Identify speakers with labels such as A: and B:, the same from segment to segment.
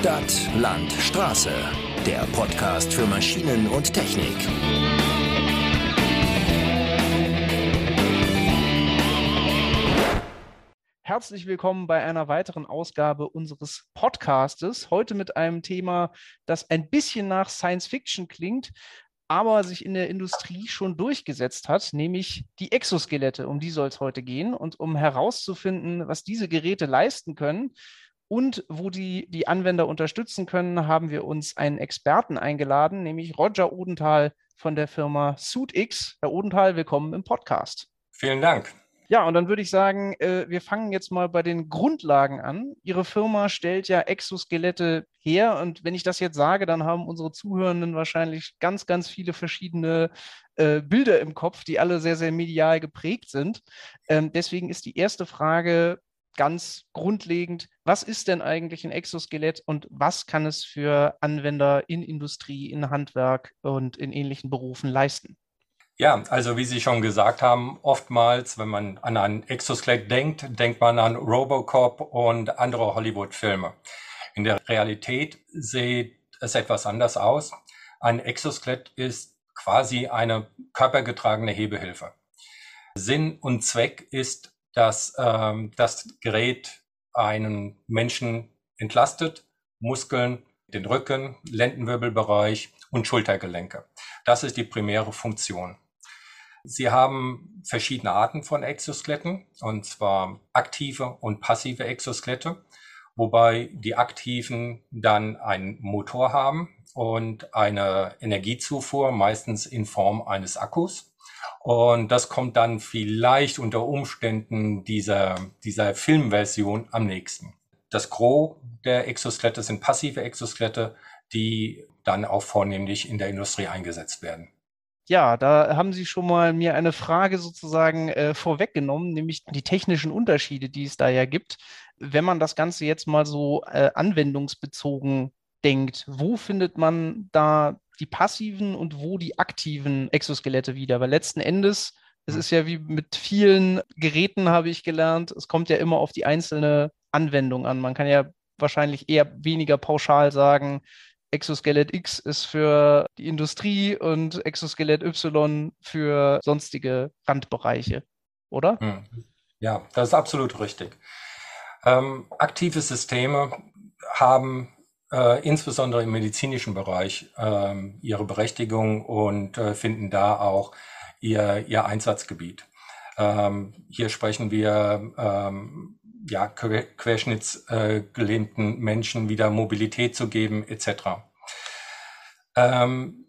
A: Stadt, Land, Straße. Der Podcast für Maschinen und Technik.
B: Herzlich willkommen bei einer weiteren Ausgabe unseres Podcastes. Heute mit einem Thema, das ein bisschen nach Science Fiction klingt, aber sich in der Industrie schon durchgesetzt hat, nämlich die Exoskelette. Um die soll es heute gehen. Und um herauszufinden, was diese Geräte leisten können und wo die die Anwender unterstützen können, haben wir uns einen Experten eingeladen, nämlich Roger Odenthal von der Firma SuitX. Herr Odenthal, willkommen im Podcast.
C: Vielen Dank.
B: Ja, und dann würde ich sagen, äh, wir fangen jetzt mal bei den Grundlagen an. Ihre Firma stellt ja Exoskelette her. Und wenn ich das jetzt sage, dann haben unsere Zuhörenden wahrscheinlich ganz, ganz viele verschiedene äh, Bilder im Kopf, die alle sehr, sehr medial geprägt sind. Ähm, deswegen ist die erste Frage ganz grundlegend, was ist denn eigentlich ein Exoskelett und was kann es für Anwender in Industrie, in Handwerk und in ähnlichen Berufen leisten?
C: Ja, also wie Sie schon gesagt haben, oftmals, wenn man an ein Exoskelett denkt, denkt man an Robocop und andere Hollywood-Filme. In der Realität sieht es etwas anders aus. Ein Exoskelett ist quasi eine körpergetragene Hebehilfe. Sinn und Zweck ist, dass ähm, das Gerät einen Menschen entlastet, Muskeln, den Rücken, Lendenwirbelbereich und Schultergelenke. Das ist die primäre Funktion. Sie haben verschiedene Arten von Exoskeletten, und zwar aktive und passive Exoskelette, wobei die aktiven dann einen Motor haben und eine Energiezufuhr, meistens in Form eines Akkus. Und das kommt dann vielleicht unter Umständen dieser, dieser Filmversion am nächsten. Das Gros der Exoskelette sind passive Exoskelette, die dann auch vornehmlich in der Industrie eingesetzt werden.
B: Ja, da haben Sie schon mal mir eine Frage sozusagen äh, vorweggenommen, nämlich die technischen Unterschiede, die es da ja gibt. Wenn man das Ganze jetzt mal so äh, anwendungsbezogen denkt, wo findet man da die passiven und wo die aktiven Exoskelette wieder? Weil letzten Endes, es hm. ist ja wie mit vielen Geräten, habe ich gelernt, es kommt ja immer auf die einzelne Anwendung an. Man kann ja wahrscheinlich eher weniger pauschal sagen, Exoskelett X ist für die Industrie und Exoskelett Y für sonstige Randbereiche, oder? Hm.
C: Ja, das ist absolut richtig. Ähm, aktive Systeme haben äh, insbesondere im medizinischen Bereich äh, ihre Berechtigung und äh, finden da auch ihr, ihr Einsatzgebiet. Ähm, hier sprechen wir ähm, ja, querschnittsgelähmten Menschen wieder Mobilität zu geben, etc. Ähm,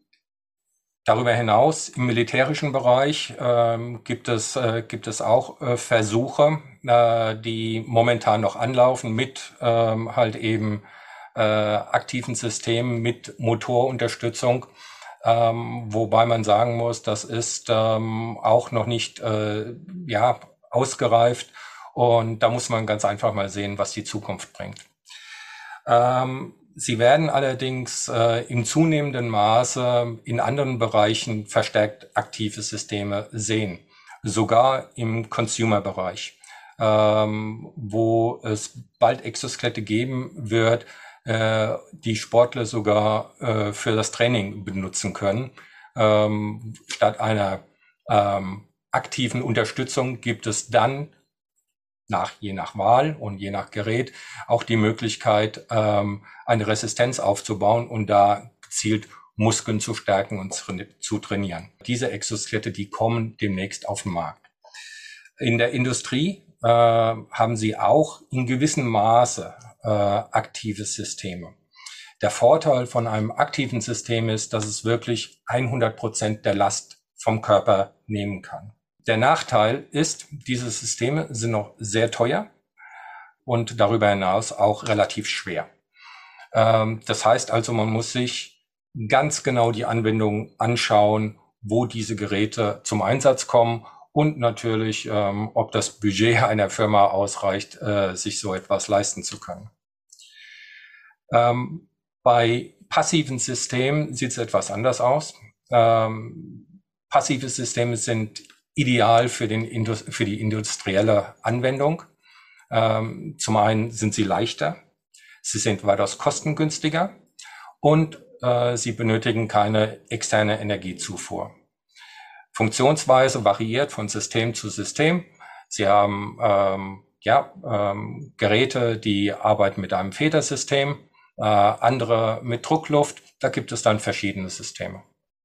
C: darüber hinaus im militärischen Bereich ähm, gibt, es, äh, gibt es auch äh, Versuche, äh, die momentan noch anlaufen mit ähm, halt eben äh, aktiven Systemen mit Motorunterstützung. Ähm, wobei man sagen muss, das ist ähm, auch noch nicht äh, ja, ausgereift und da muss man ganz einfach mal sehen, was die Zukunft bringt. Ähm, sie werden allerdings äh, im zunehmenden Maße in anderen Bereichen verstärkt aktive Systeme sehen, sogar im Consumer-Bereich, ähm, wo es bald Exoskelette geben wird, äh, die Sportler sogar äh, für das Training benutzen können. Ähm, statt einer ähm, aktiven Unterstützung gibt es dann nach, je nach Wahl und je nach Gerät auch die Möglichkeit, ähm, eine Resistenz aufzubauen und da gezielt Muskeln zu stärken und zu trainieren. Diese Exoskelette, die kommen demnächst auf den Markt. In der Industrie äh, haben sie auch in gewissem Maße äh, aktive Systeme. Der Vorteil von einem aktiven System ist, dass es wirklich 100 Prozent der Last vom Körper nehmen kann. Der Nachteil ist, diese Systeme sind noch sehr teuer und darüber hinaus auch relativ schwer. Ähm, das heißt also, man muss sich ganz genau die Anwendung anschauen, wo diese Geräte zum Einsatz kommen und natürlich, ähm, ob das Budget einer Firma ausreicht, äh, sich so etwas leisten zu können. Ähm, bei passiven Systemen sieht es etwas anders aus. passive Systeme sind ideal für, den, für die industrielle Anwendung. Ähm, zum einen sind sie leichter. sie sind weitaus kostengünstiger und äh, sie benötigen keine externe Energiezufuhr. Funktionsweise variiert von System zu System. Sie haben ähm, ja, ähm, Geräte, die arbeiten mit einem Federsystem, äh, andere mit Druckluft. Da gibt es dann verschiedene Systeme.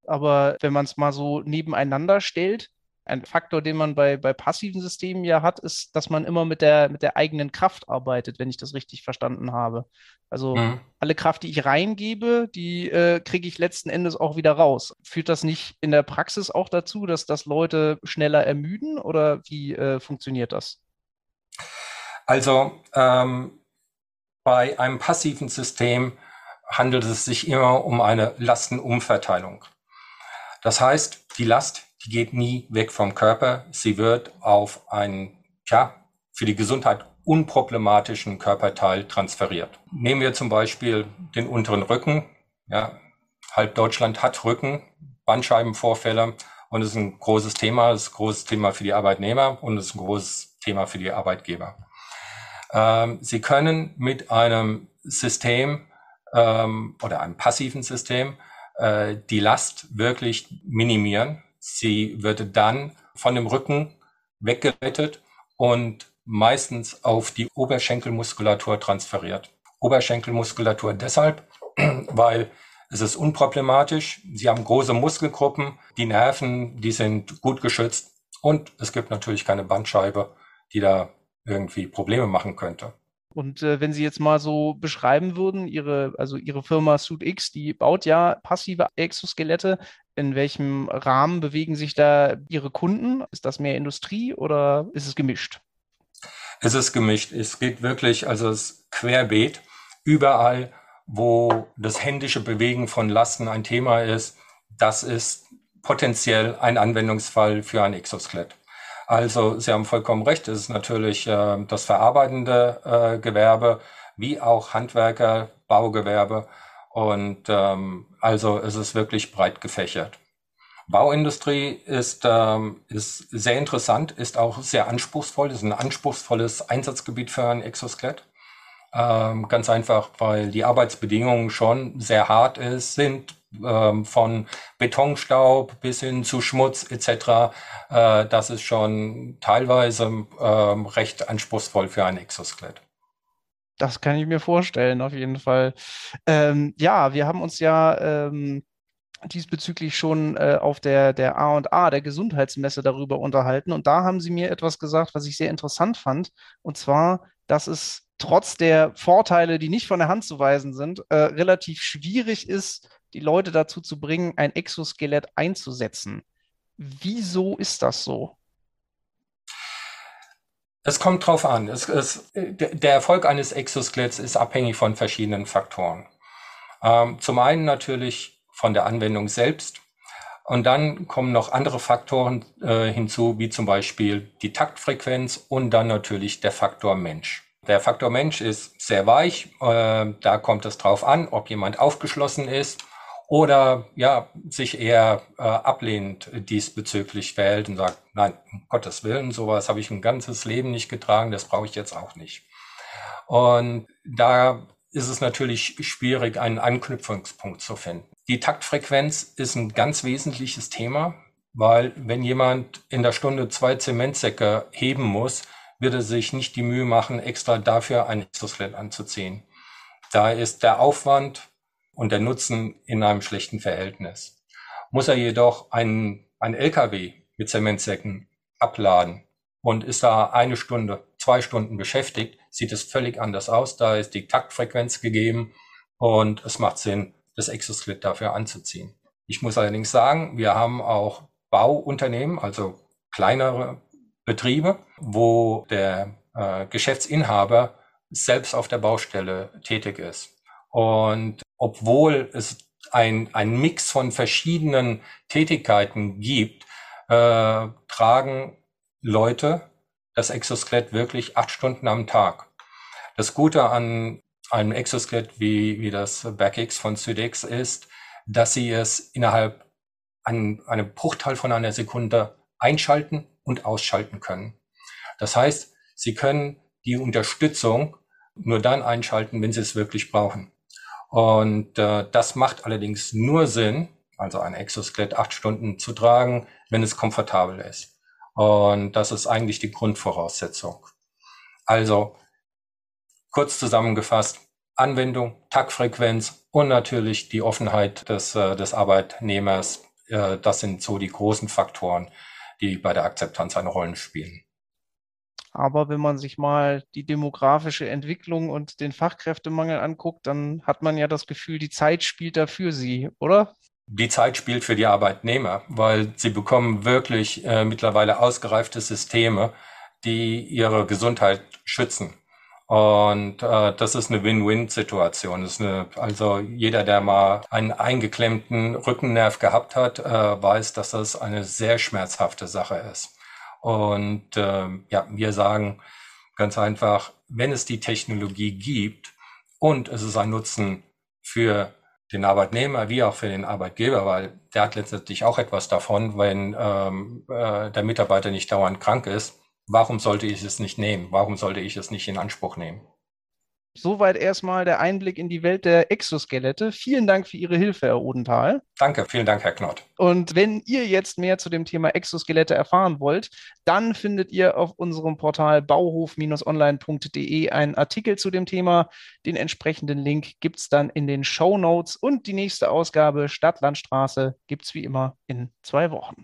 B: Aber wenn man es mal so nebeneinander stellt, ein Faktor, den man bei, bei passiven Systemen ja hat, ist, dass man immer mit der, mit der eigenen Kraft arbeitet, wenn ich das richtig verstanden habe. Also mhm. alle Kraft, die ich reingebe, die äh, kriege ich letzten Endes auch wieder raus. Führt das nicht in der Praxis auch dazu, dass das Leute schneller ermüden oder wie äh, funktioniert das?
C: Also ähm, bei einem passiven System handelt es sich immer um eine Lastenumverteilung. Das heißt, die Last, die geht nie weg vom Körper. Sie wird auf einen, ja, für die Gesundheit unproblematischen Körperteil transferiert. Nehmen wir zum Beispiel den unteren Rücken. Ja, halb Deutschland hat Rücken, Bandscheibenvorfälle und es ist ein großes Thema. Es ist ein großes Thema für die Arbeitnehmer und es ist ein großes Thema für die Arbeitgeber. Ähm, Sie können mit einem System ähm, oder einem passiven System äh, die Last wirklich minimieren. Sie wird dann von dem Rücken weggeleitet und meistens auf die Oberschenkelmuskulatur transferiert. Oberschenkelmuskulatur deshalb, weil es ist unproblematisch. Sie haben große Muskelgruppen, die Nerven, die sind gut geschützt und es gibt natürlich keine Bandscheibe, die da irgendwie Probleme machen könnte.
B: Und äh, wenn Sie jetzt mal so beschreiben würden, Ihre, also Ihre Firma SuitX, die baut ja passive Exoskelette. In welchem Rahmen bewegen sich da Ihre Kunden? Ist das mehr Industrie oder ist es gemischt?
C: Es ist gemischt. Es geht wirklich, also es querbeet. Überall, wo das händische Bewegen von Lasten ein Thema ist, das ist potenziell ein Anwendungsfall für ein Exoskelett. Also Sie haben vollkommen recht, es ist natürlich äh, das verarbeitende äh, Gewerbe wie auch Handwerker, Baugewerbe und ähm, also es ist wirklich breit gefächert. Bauindustrie ist, ähm, ist sehr interessant, ist auch sehr anspruchsvoll, ist ein anspruchsvolles Einsatzgebiet für ein Exoskelett. Ähm, ganz einfach, weil die Arbeitsbedingungen schon sehr hart ist, sind, ähm, von Betonstaub bis hin zu Schmutz etc. Äh, das ist schon teilweise ähm, recht anspruchsvoll für ein Exoskelett.
B: Das kann ich mir vorstellen, auf jeden Fall. Ähm, ja, wir haben uns ja ähm, diesbezüglich schon äh, auf der, der A&A, der Gesundheitsmesse, darüber unterhalten. Und da haben Sie mir etwas gesagt, was ich sehr interessant fand. Und zwar, dass es trotz der Vorteile, die nicht von der Hand zu weisen sind, äh, relativ schwierig ist, die Leute dazu zu bringen, ein Exoskelett einzusetzen. Wieso ist das so?
C: Es kommt drauf an. Es, es, der Erfolg eines Exoskeletts ist abhängig von verschiedenen Faktoren. Ähm, zum einen natürlich von der Anwendung selbst. Und dann kommen noch andere Faktoren äh, hinzu, wie zum Beispiel die Taktfrequenz und dann natürlich der Faktor Mensch. Der Faktor Mensch ist sehr weich. Äh, da kommt es drauf an, ob jemand aufgeschlossen ist oder ja, sich eher äh, ablehnend diesbezüglich verhält und sagt, nein, um Gottes Willen, sowas habe ich ein ganzes Leben nicht getragen, das brauche ich jetzt auch nicht. Und da ist es natürlich schwierig, einen Anknüpfungspunkt zu finden. Die Taktfrequenz ist ein ganz wesentliches Thema, weil wenn jemand in der Stunde zwei Zementsäcke heben muss, wird er sich nicht die Mühe machen, extra dafür ein Exoskelett anzuziehen. Da ist der Aufwand und der Nutzen in einem schlechten Verhältnis. Muss er jedoch einen, einen LKW mit Zementsäcken abladen und ist da eine Stunde, zwei Stunden beschäftigt, sieht es völlig anders aus. Da ist die Taktfrequenz gegeben und es macht Sinn, das Exoskelett dafür anzuziehen. Ich muss allerdings sagen, wir haben auch Bauunternehmen, also kleinere Betriebe, wo der äh, Geschäftsinhaber selbst auf der Baustelle tätig ist. Und obwohl es ein, ein Mix von verschiedenen Tätigkeiten gibt, äh, tragen Leute das Exoskelett wirklich acht Stunden am Tag. Das Gute an einem Exoskelett wie, wie das BackX von Sydex ist, dass sie es innerhalb an einem Bruchteil von einer Sekunde einschalten und ausschalten können. Das heißt, sie können die Unterstützung nur dann einschalten, wenn sie es wirklich brauchen. Und äh, das macht allerdings nur Sinn, also ein Exoskelett acht Stunden zu tragen, wenn es komfortabel ist. Und das ist eigentlich die Grundvoraussetzung. Also kurz zusammengefasst, Anwendung, Taktfrequenz und natürlich die Offenheit des, äh, des Arbeitnehmers. Äh, das sind so die großen Faktoren, die bei der Akzeptanz eine Rolle spielen.
B: Aber wenn man sich mal die demografische Entwicklung und den Fachkräftemangel anguckt, dann hat man ja das Gefühl, die Zeit spielt da für sie, oder?
C: Die Zeit spielt für die Arbeitnehmer, weil sie bekommen wirklich äh, mittlerweile ausgereifte Systeme, die ihre Gesundheit schützen. Und äh, das ist eine Win-Win-Situation. Also jeder, der mal einen eingeklemmten Rückennerv gehabt hat, äh, weiß, dass das eine sehr schmerzhafte Sache ist. Und äh, ja, wir sagen ganz einfach, wenn es die Technologie gibt und es ist ein Nutzen für den Arbeitnehmer wie auch für den Arbeitgeber, weil der hat letztendlich auch etwas davon, wenn ähm, äh, der Mitarbeiter nicht dauernd krank ist. Warum sollte ich es nicht nehmen? Warum sollte ich es nicht in Anspruch nehmen?
B: Soweit erstmal der Einblick in die Welt der Exoskelette. Vielen Dank für Ihre Hilfe, Herr Odenthal.
C: Danke, vielen Dank, Herr Knott.
B: Und wenn ihr jetzt mehr zu dem Thema Exoskelette erfahren wollt, dann findet ihr auf unserem Portal bauhof-online.de einen Artikel zu dem Thema. Den entsprechenden Link gibt es dann in den Show Notes und die nächste Ausgabe Stadt-Landstraße gibt es wie immer in zwei Wochen.